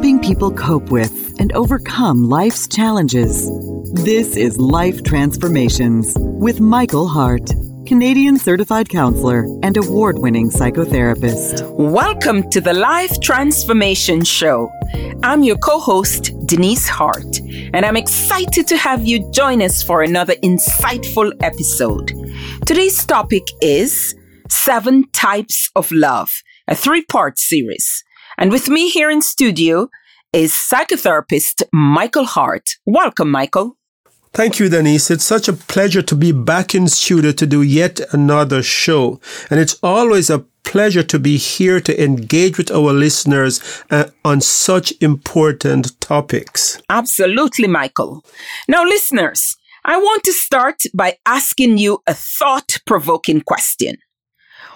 helping people cope with and overcome life's challenges. This is Life Transformations with Michael Hart. Canadian certified counselor and award winning psychotherapist. Welcome to the Life Transformation Show. I'm your co host, Denise Hart, and I'm excited to have you join us for another insightful episode. Today's topic is Seven Types of Love, a three part series. And with me here in studio is psychotherapist Michael Hart. Welcome, Michael. Thank you, Denise. It's such a pleasure to be back in studio to do yet another show. And it's always a pleasure to be here to engage with our listeners uh, on such important topics. Absolutely, Michael. Now, listeners, I want to start by asking you a thought provoking question.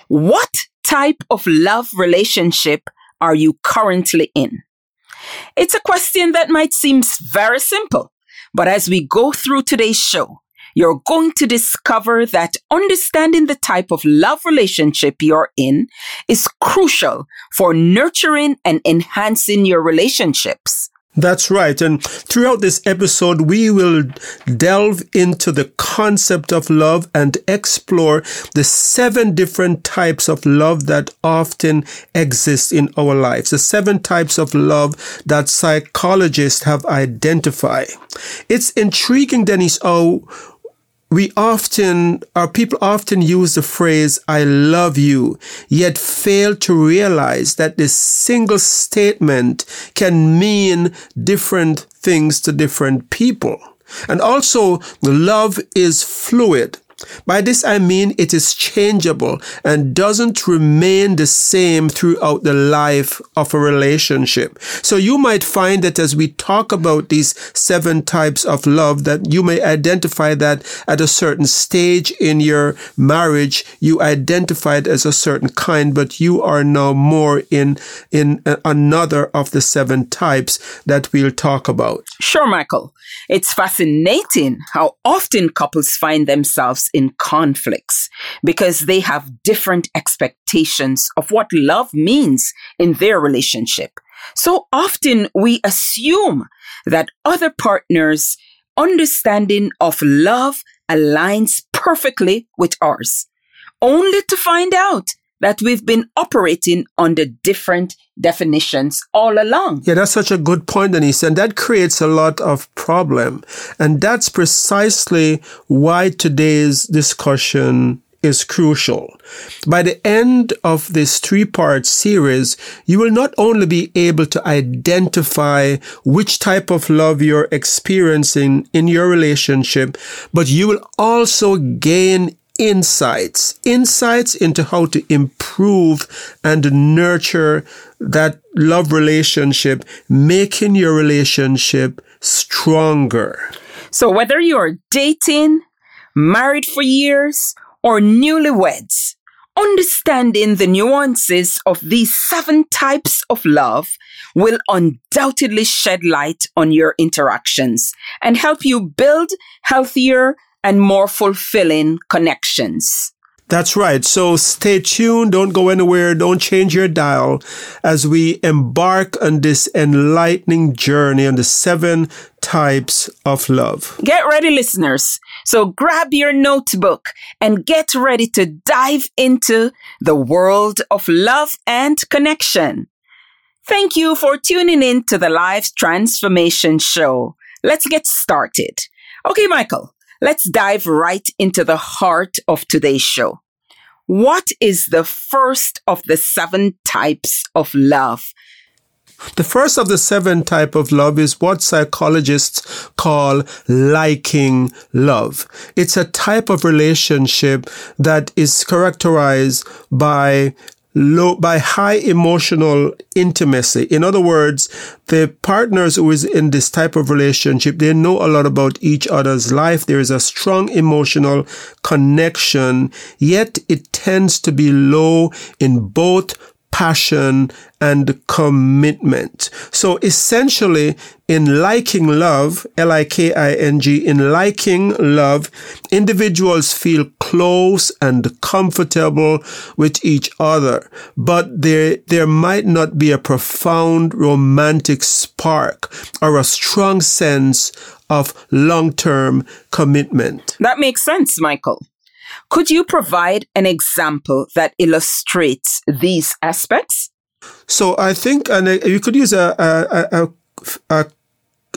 What type of love relationship are you currently in? It's a question that might seem very simple but as we go through today's show, you're going to discover that understanding the type of love relationship you're in is crucial for nurturing and enhancing your relationships. That's right. And throughout this episode, we will delve into the concept of love and explore the seven different types of love that often exist in our lives. The seven types of love that psychologists have identified. It's intriguing, Denise, how we often, our people often use the phrase, I love you, yet fail to realize that this single statement can mean different things to different people. And also, love is fluid. By this I mean it is changeable and doesn't remain the same throughout the life of a relationship. So you might find that as we talk about these seven types of love, that you may identify that at a certain stage in your marriage, you identified as a certain kind, but you are now more in, in uh, another of the seven types that we'll talk about. Sure, Michael. It's fascinating how often couples find themselves in conflicts because they have different expectations of what love means in their relationship. So often we assume that other partners' understanding of love aligns perfectly with ours, only to find out that we've been operating under different definitions all along. Yeah, that's such a good point, Denise. And that creates a lot of problem. And that's precisely why today's discussion is crucial. By the end of this three part series, you will not only be able to identify which type of love you're experiencing in your relationship, but you will also gain insights, insights into how to improve and nurture that love relationship, making your relationship stronger. So whether you're dating, married for years, or newlyweds, understanding the nuances of these seven types of love will undoubtedly shed light on your interactions and help you build healthier and more fulfilling connections. That's right. So stay tuned. Don't go anywhere. Don't change your dial as we embark on this enlightening journey on the seven types of love. Get ready, listeners. So grab your notebook and get ready to dive into the world of love and connection. Thank you for tuning in to the Life Transformation Show. Let's get started. Okay, Michael. Let's dive right into the heart of today's show. What is the first of the seven types of love? The first of the seven type of love is what psychologists call liking love. It's a type of relationship that is characterized by low by high emotional intimacy. In other words, the partners who is in this type of relationship, they know a lot about each other's life. There is a strong emotional connection, yet it tends to be low in both passion, and commitment. So essentially, in liking love, L-I-K-I-N-G, in liking love, individuals feel close and comfortable with each other, but there, there might not be a profound romantic spark or a strong sense of long-term commitment. That makes sense, Michael. Could you provide an example that illustrates these aspects? So I think and you could use a, a, a, a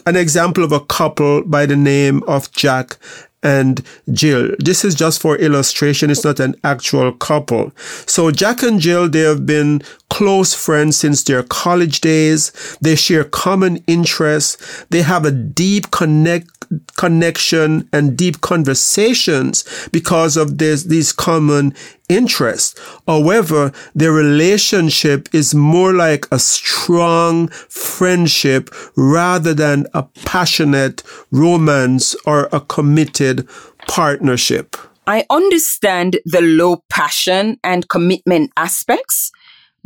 an example of a couple by the name of Jack and Jill. This is just for illustration. It's not an actual couple. So Jack and Jill, they have been close friends since their college days. They share common interests. They have a deep connect, connection and deep conversations because of this, these common interests. However, their relationship is more like a strong friendship rather than a passionate romance or a committed partnership. I understand the low passion and commitment aspects,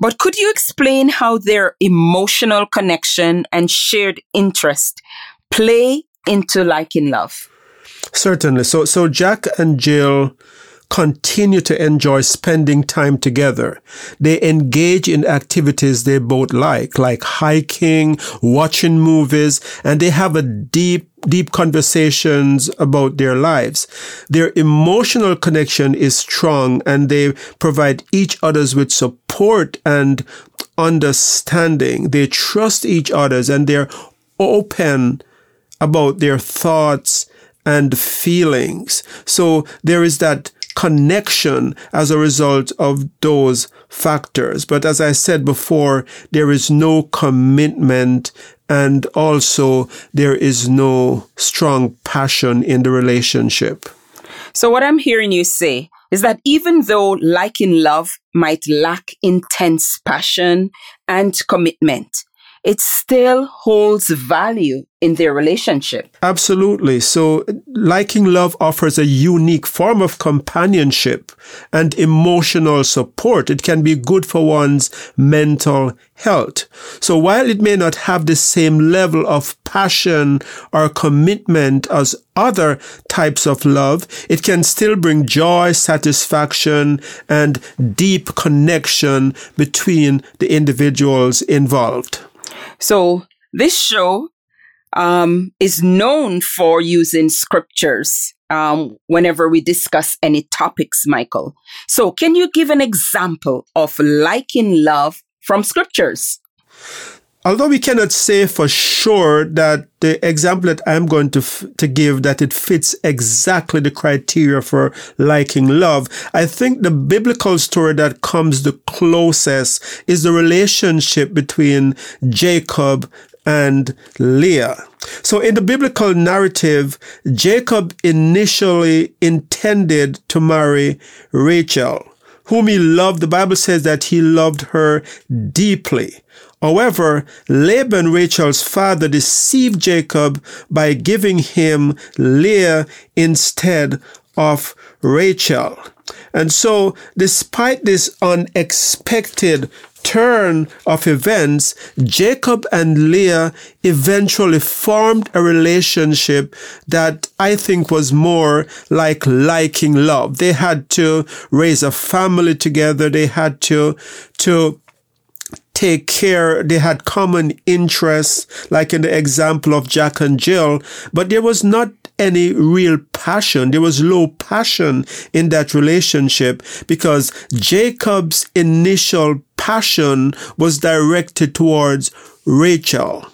but could you explain how their emotional connection and shared interest play into liking love? Certainly. So, so Jack and Jill continue to enjoy spending time together. They engage in activities they both like, like hiking, watching movies, and they have a deep deep conversations about their lives. Their emotional connection is strong and they provide each others with support and understanding. They trust each others and they're open about their thoughts and feelings. So there is that connection as a result of those factors. But as I said before, there is no commitment and also there is no strong passion in the relationship. So what I'm hearing you say is that even though liking love might lack intense passion and commitment, it still holds value in their relationship. Absolutely. So liking love offers a unique form of companionship and emotional support. It can be good for one's mental health. So while it may not have the same level of passion or commitment as other types of love, it can still bring joy, satisfaction, and deep connection between the individuals involved. So this show um, is known for using scriptures um, whenever we discuss any topics, Michael. So can you give an example of liking love from scriptures? although we cannot say for sure that the example that I'm going to f- to give that it fits exactly the criteria for liking love, I think the biblical story that comes the closest is the relationship between Jacob and Leah. So in the biblical narrative, Jacob initially intended to marry Rachel, whom he loved. The Bible says that he loved her deeply. However, Laban, Rachel's father, deceived Jacob by giving him Leah instead of Rachel. And so, despite this unexpected turn of events, Jacob and Leah eventually formed a relationship that I think was more like liking love. They had to raise a family together. They had to, to take care. They had common interests, like in the example of Jack and Jill, but there was not any real passion. There was low passion in that relationship because Jacob's initial passion was directed towards Rachel.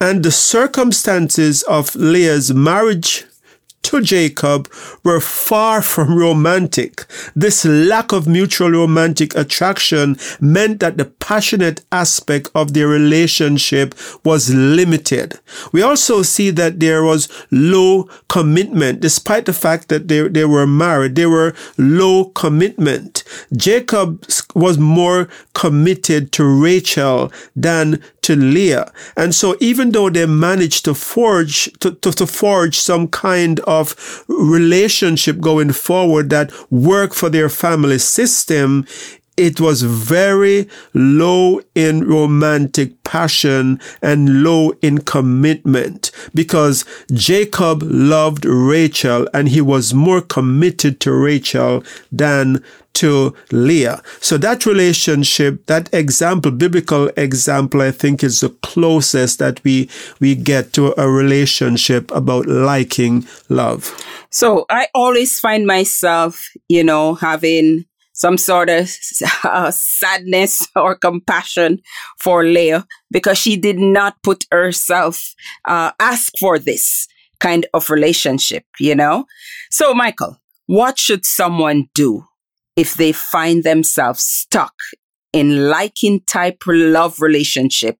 And the circumstances of Leah's marriage to Jacob were far from romantic. This lack of mutual romantic attraction meant that the passionate aspect of their relationship was limited. We also see that there was low commitment, despite the fact that they, they were married, they were low commitment. Jacob was more committed to Rachel than to Leah. And so even though they managed to forge, to, to, to forge some kind of relationship going forward that work for their family system, it was very low in romantic passion and low in commitment because Jacob loved Rachel and he was more committed to Rachel than to Leah. So that relationship, that example, biblical example, I think is the closest that we, we get to a relationship about liking love. So I always find myself, you know, having some sort of uh, sadness or compassion for Leah because she did not put herself, uh, ask for this kind of relationship, you know? So, Michael, what should someone do if they find themselves stuck in liking type love relationship,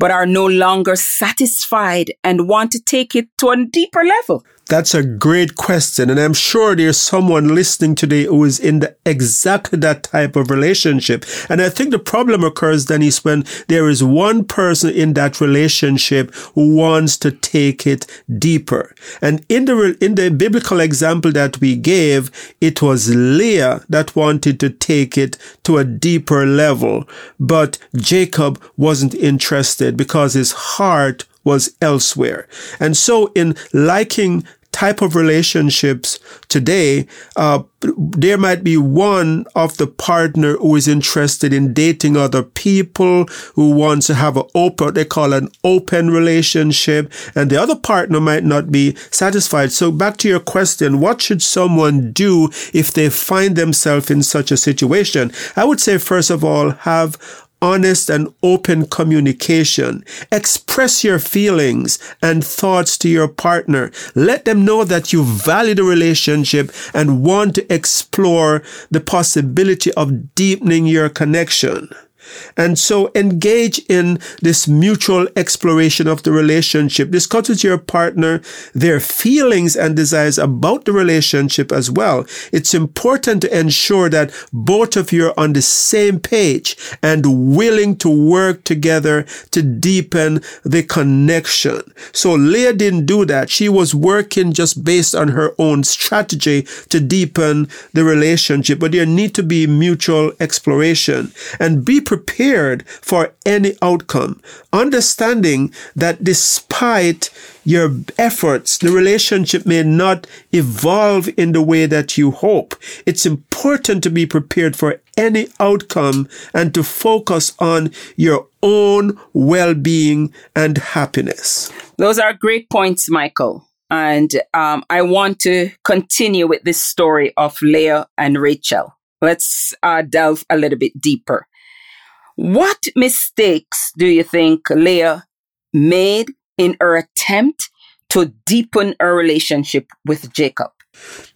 but are no longer satisfied and want to take it to a deeper level? That's a great question. And I'm sure there's someone listening today who is in the exactly that type of relationship. And I think the problem occurs then is when there is one person in that relationship who wants to take it deeper. And in the, in the biblical example that we gave, it was Leah that wanted to take it to a deeper level. But Jacob wasn't interested because his heart was elsewhere. And so in liking type of relationships today, uh, there might be one of the partner who is interested in dating other people, who wants to have an open, they call an open relationship, and the other partner might not be satisfied. So back to your question, what should someone do if they find themselves in such a situation? I would say, first of all, have honest and open communication. Express your feelings and thoughts to your partner. Let them know that you value the relationship and want to explore the possibility of deepening your connection. And so engage in this mutual exploration of the relationship. Discuss with your partner their feelings and desires about the relationship as well. It's important to ensure that both of you are on the same page and willing to work together to deepen the connection. So Leah didn't do that. She was working just based on her own strategy to deepen the relationship, but there need to be mutual exploration and be prepared prepared for any outcome, understanding that despite your efforts, the relationship may not evolve in the way that you hope. It's important to be prepared for any outcome and to focus on your own well-being and happiness. Those are great points, Michael. And um, I want to continue with this story of Leah and Rachel. Let's uh, delve a little bit deeper. What mistakes do you think Leah made in her attempt to deepen her relationship with Jacob?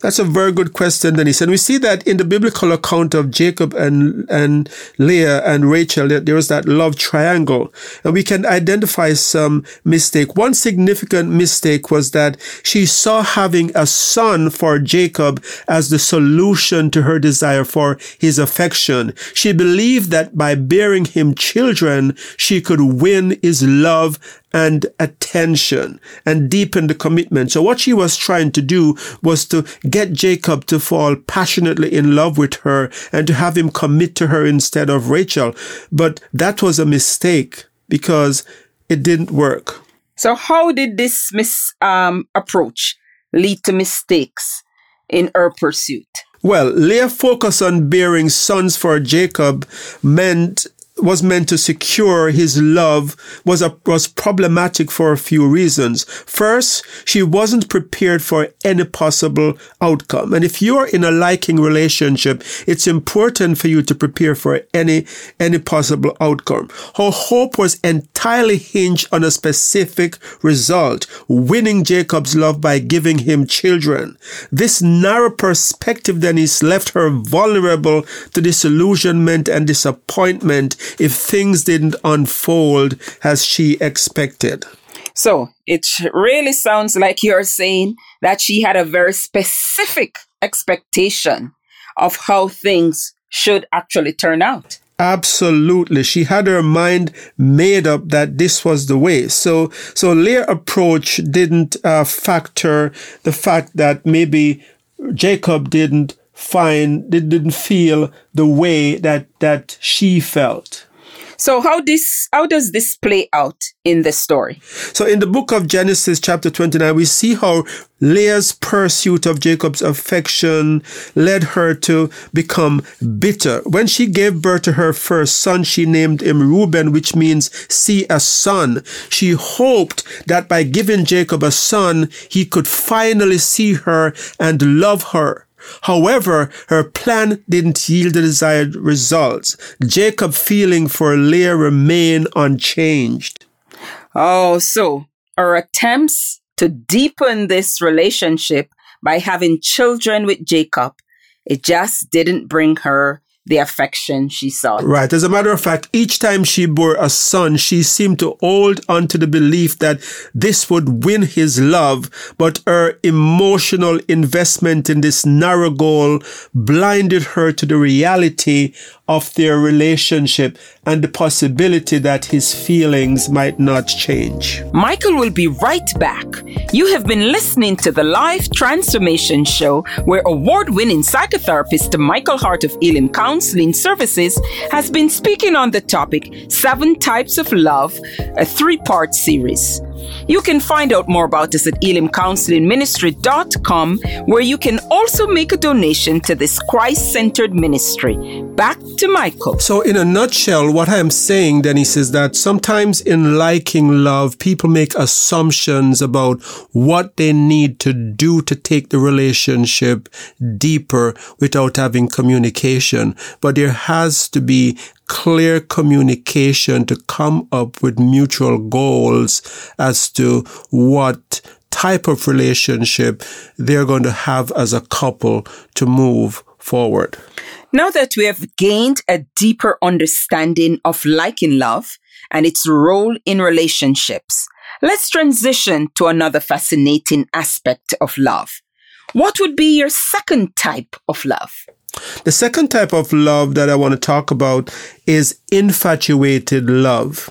That's a very good question, Denise. And we see that in the biblical account of Jacob and, and Leah and Rachel, there was that love triangle. And we can identify some mistake. One significant mistake was that she saw having a son for Jacob as the solution to her desire for his affection. She believed that by bearing him children, she could win his love and attention and deepen the commitment. So what she was trying to do was to get Jacob to fall passionately in love with her and to have him commit to her instead of Rachel. But that was a mistake because it didn't work. So how did this mis- um, approach lead to mistakes in her pursuit? Well, Leah focus on bearing sons for Jacob meant was meant to secure his love was a, was problematic for a few reasons. First, she wasn't prepared for any possible outcome. And if you're in a liking relationship, it's important for you to prepare for any, any possible outcome. Her hope was entirely hinged on a specific result, winning Jacob's love by giving him children. This narrow perspective then is left her vulnerable to disillusionment and disappointment if things didn't unfold as she expected. So it really sounds like you're saying that she had a very specific expectation of how things should actually turn out. Absolutely. She had her mind made up that this was the way. So, so Leah's approach didn't uh, factor the fact that maybe Jacob didn't find, they didn't feel the way that, that she felt. So how this how does this play out in the story? So in the book of Genesis chapter 29 we see how Leah's pursuit of Jacob's affection led her to become bitter. When she gave birth to her first son, she named him Reuben, which means see a son. She hoped that by giving Jacob a son, he could finally see her and love her. However, her plan didn't yield the desired results. Jacob's feeling for Leah remained unchanged. Oh, so her attempts to deepen this relationship by having children with Jacob, it just didn't bring her the affection she sought. Right. As a matter of fact, each time she bore a son, she seemed to hold on to the belief that this would win his love, but her emotional investment in this narrow goal blinded her to the reality of their relationship and the possibility that his feelings might not change. Michael will be right back. You have been listening to the Life Transformation Show, where award winning psychotherapist Michael Hart of Elim Counseling Services has been speaking on the topic Seven Types of Love, a three part series. You can find out more about us at elimcounsellingministry.com, where you can also make a donation to this Christ centered ministry. Back to Michael. So, in a nutshell, what I'm saying, Denise, is that sometimes in liking love, people make assumptions about what they need to do to take the relationship deeper without having communication. But there has to be clear communication to come up with mutual goals as to what type of relationship they're going to have as a couple to move forward. Now that we have gained a deeper understanding of liking love and its role in relationships, let's transition to another fascinating aspect of love. What would be your second type of love? The second type of love that I want to talk about is infatuated love.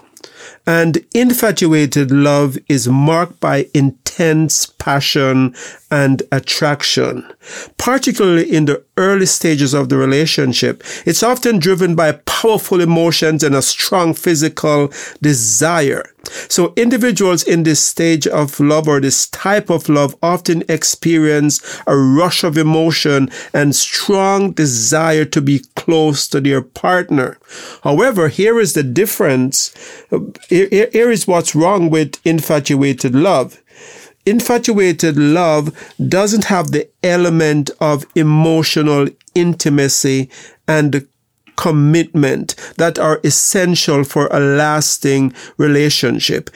And infatuated love is marked by intense passion and attraction, particularly in the early stages of the relationship. It's often driven by powerful emotions and a strong physical desire. So individuals in this stage of love or this type of love often experience a rush of emotion and strong desire to be close to their partner. However, here is the difference. Here is what's wrong with infatuated love infatuated love doesn't have the element of emotional intimacy and commitment that are essential for a lasting relationship.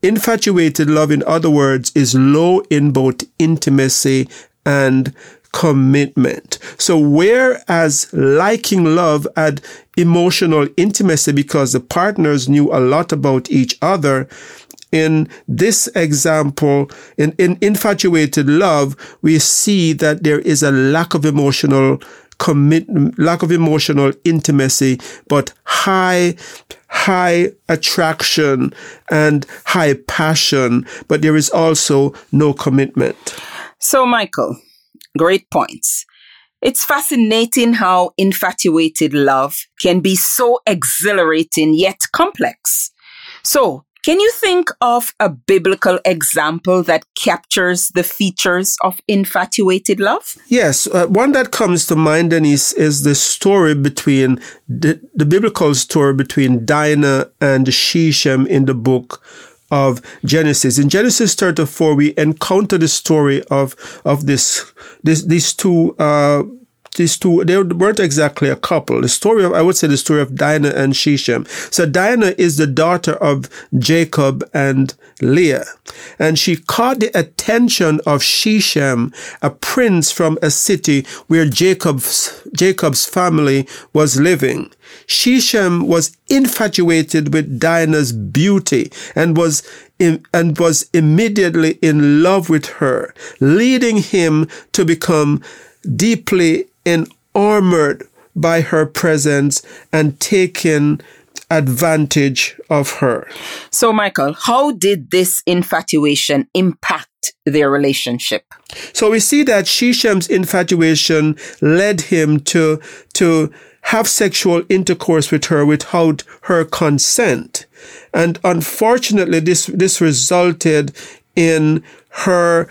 Infatuated love, in other words, is low in both intimacy and commitment. So whereas liking love had emotional intimacy because the partners knew a lot about each other, in this example, in, in infatuated love, we see that there is a lack of emotional commit, lack of emotional intimacy, but high, high attraction and high passion, but there is also no commitment. So, Michael, great points. It's fascinating how infatuated love can be so exhilarating yet complex. So, can you think of a biblical example that captures the features of infatuated love? Yes, uh, one that comes to mind then is, is the story between the, the biblical story between Dinah and Shechem in the book of Genesis. In Genesis 34, we encounter the story of, of this, this, these two, uh, these two, they weren't exactly a couple. The story of, I would say the story of Dinah and Shechem. So Dinah is the daughter of Jacob and Leah. And she caught the attention of Shechem, a prince from a city where Jacob's, Jacob's family was living. Shechem was infatuated with Dinah's beauty and was and was immediately in love with her, leading him to become deeply enamored by her presence and taken advantage of her. So, Michael, how did this infatuation impact their relationship? So we see that Shechem's infatuation led him to, to have sexual intercourse with her without her consent. And unfortunately, this, this resulted in her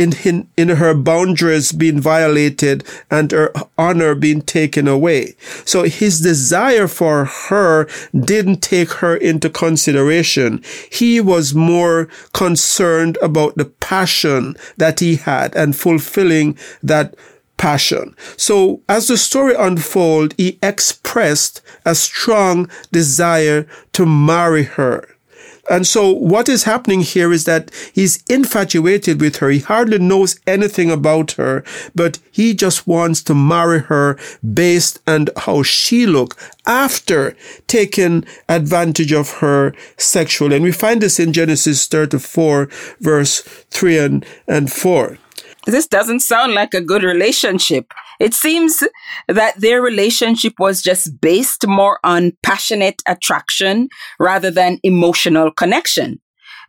in, in, in her boundaries being violated and her honor being taken away. So his desire for her didn't take her into consideration. He was more concerned about the passion that he had and fulfilling that passion. So as the story unfolded, he expressed a strong desire to marry her. And so what is happening here is that he's infatuated with her. He hardly knows anything about her, but he just wants to marry her based on how she look after taking advantage of her sexually. And we find this in Genesis 34 verse 3 and, and 4. This doesn't sound like a good relationship. It seems that their relationship was just based more on passionate attraction rather than emotional connection.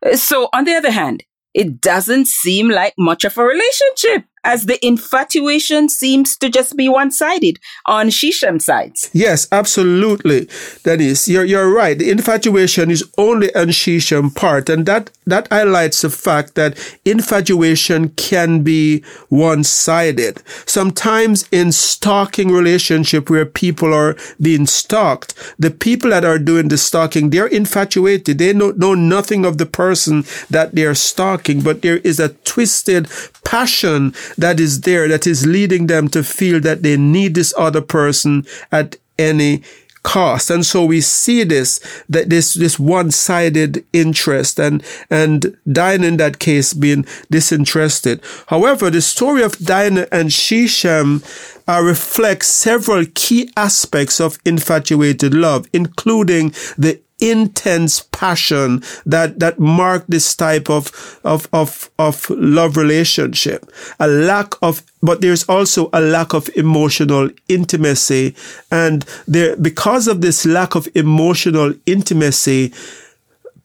Uh, so, on the other hand, it doesn't seem like much of a relationship as the infatuation seems to just be one sided on Shechem's sides. Yes, absolutely. Denise, you're, you're right. The infatuation is only on Shechem's part. And that, that highlights the fact that infatuation can be one sided. Sometimes in stalking relationship where people are being stalked, the people that are doing the stalking, they're infatuated. They know, know nothing of the person that they're stalking, but there is a twisted passion that is there that is leading them to feel that they need this other person at any cost. And so we see this, that this, this one-sided interest and, and Dinah in that case being disinterested. However, the story of Dinah and Shechem uh, reflects several key aspects of infatuated love, including the intense passion that, that mark this type of, of, of, of love relationship. A lack of, but there's also a lack of emotional intimacy. And there, because of this lack of emotional intimacy,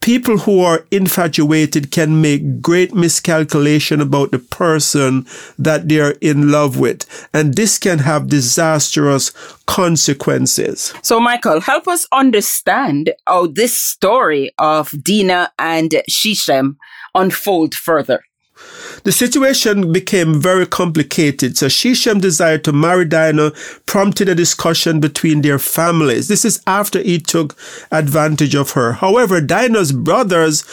people who are infatuated can make great miscalculation about the person that they're in love with. And this can have disastrous consequences. So, Michael, help us understand how this story of Dinah and Shechem unfold further. The situation became very complicated. So Shechem desired to marry Dinah prompted a discussion between their families. This is after he took advantage of her. However, Dinah's brothers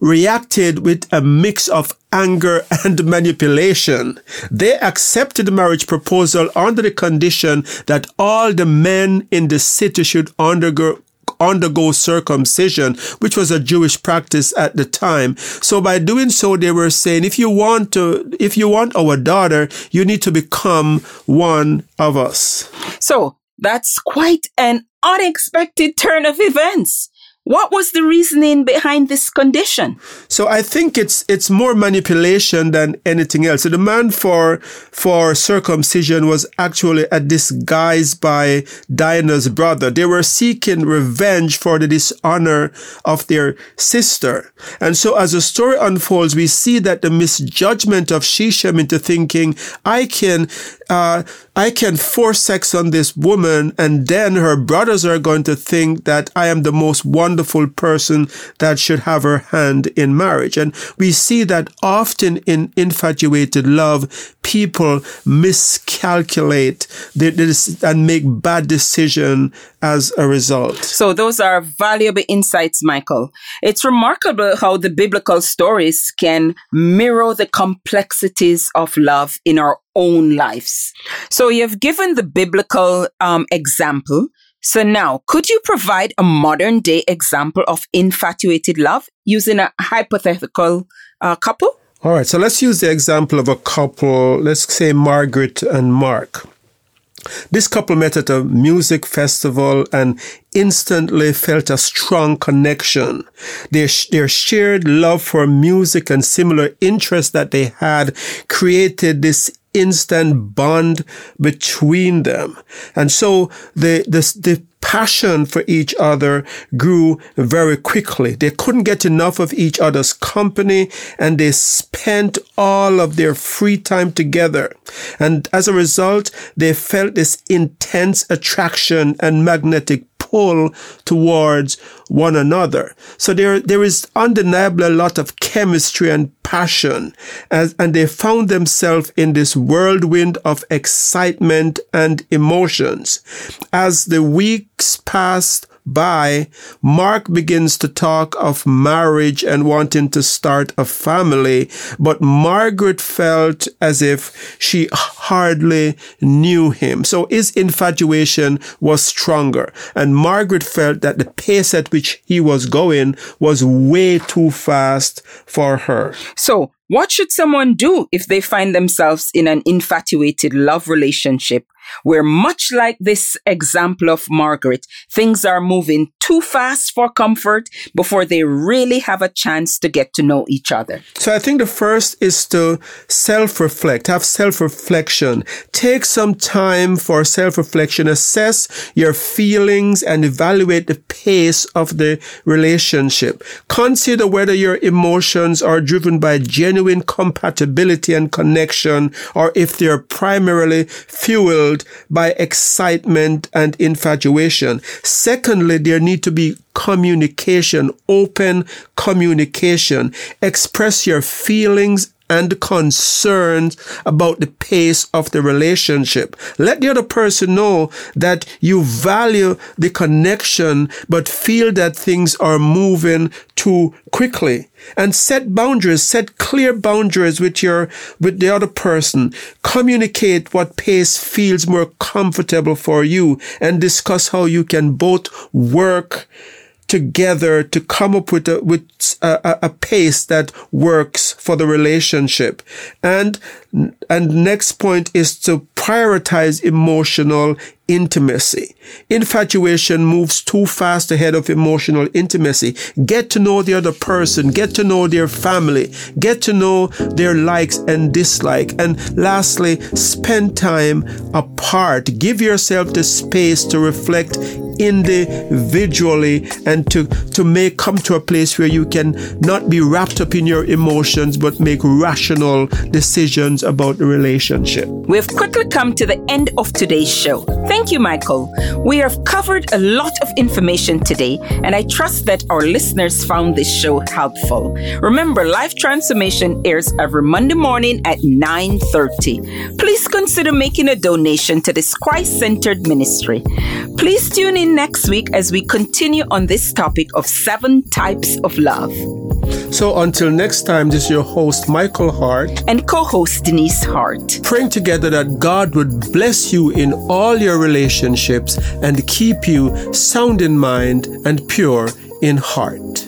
reacted with a mix of anger and manipulation. They accepted the marriage proposal under the condition that all the men in the city should undergo undergo circumcision, which was a Jewish practice at the time. So by doing so, they were saying, if you want to, if you want our daughter, you need to become one of us. So that's quite an unexpected turn of events. What was the reasoning behind this condition? So I think it's it's more manipulation than anything else. The demand for for circumcision was actually a disguise by Dinah's brother. They were seeking revenge for the dishonor of their sister. And so as the story unfolds, we see that the misjudgment of Shechem into thinking, I can uh, I can force sex on this woman and then her brothers are going to think that I am the most wonderful person that should have her hand in marriage. And we see that often in infatuated love, people miscalculate and make bad decision as a result. So those are valuable insights, Michael. It's remarkable how the biblical stories can mirror the complexities of love in our own lives. So you've given the biblical um, example. So now, could you provide a modern day example of infatuated love using a hypothetical uh, couple? All right. So let's use the example of a couple. Let's say Margaret and Mark. This couple met at a music festival and instantly felt a strong connection. Their, their shared love for music and similar interests that they had created this instant bond between them. And so the, the, the passion for each other grew very quickly. They couldn't get enough of each other's company and they spent all of their free time together. And as a result, they felt this intense attraction and magnetic pull towards one another. So there, there is undeniably a lot of chemistry and passion as, and they found themselves in this whirlwind of excitement and emotions. As the weeks passed by, Mark begins to talk of marriage and wanting to start a family, but Margaret felt as if she hardly knew him. So his infatuation was stronger. And Margaret felt that the pace at which he was going was way too fast for her. So, what should someone do if they find themselves in an infatuated love relationship where much like this example of Margaret, things are moving too fast for comfort before they really have a chance to get to know each other. So I think the first is to self-reflect, have self-reflection. Take some time for self-reflection, assess your feelings and evaluate the pace of the relationship. Consider whether your emotions are driven by genuine compatibility and connection or if they're primarily fueled by excitement and infatuation. Secondly, there need to be communication, open communication. Express your feelings and concerns about the pace of the relationship. Let the other person know that you value the connection, but feel that things are moving too quickly and set boundaries, set clear boundaries with your, with the other person. Communicate what pace feels more comfortable for you and discuss how you can both work together to come up with a, with a, a, pace that works for the relationship. And, and next point is to prioritize emotional intimacy. Infatuation moves too fast ahead of emotional intimacy. Get to know the other person, get to know their family, get to know their likes and dislikes. And lastly, spend time apart. Give yourself the space to reflect individually and to, to make come to a place where you can not be wrapped up in your emotions, but make rational decisions about the relationship. We've quickly come to the end of today's show. Thank you, Michael. We have covered a lot of information today, and I trust that our listeners found this show helpful. Remember, Life Transformation airs every Monday morning at 9:30. Please consider making a donation to this Christ-centered ministry. Please tune in next week as we continue on this topic of seven types of love. So until next time, this is your host, Michael Hart. And co host, Denise Hart. Praying together that God would bless you in all your relationships and keep you sound in mind and pure in heart.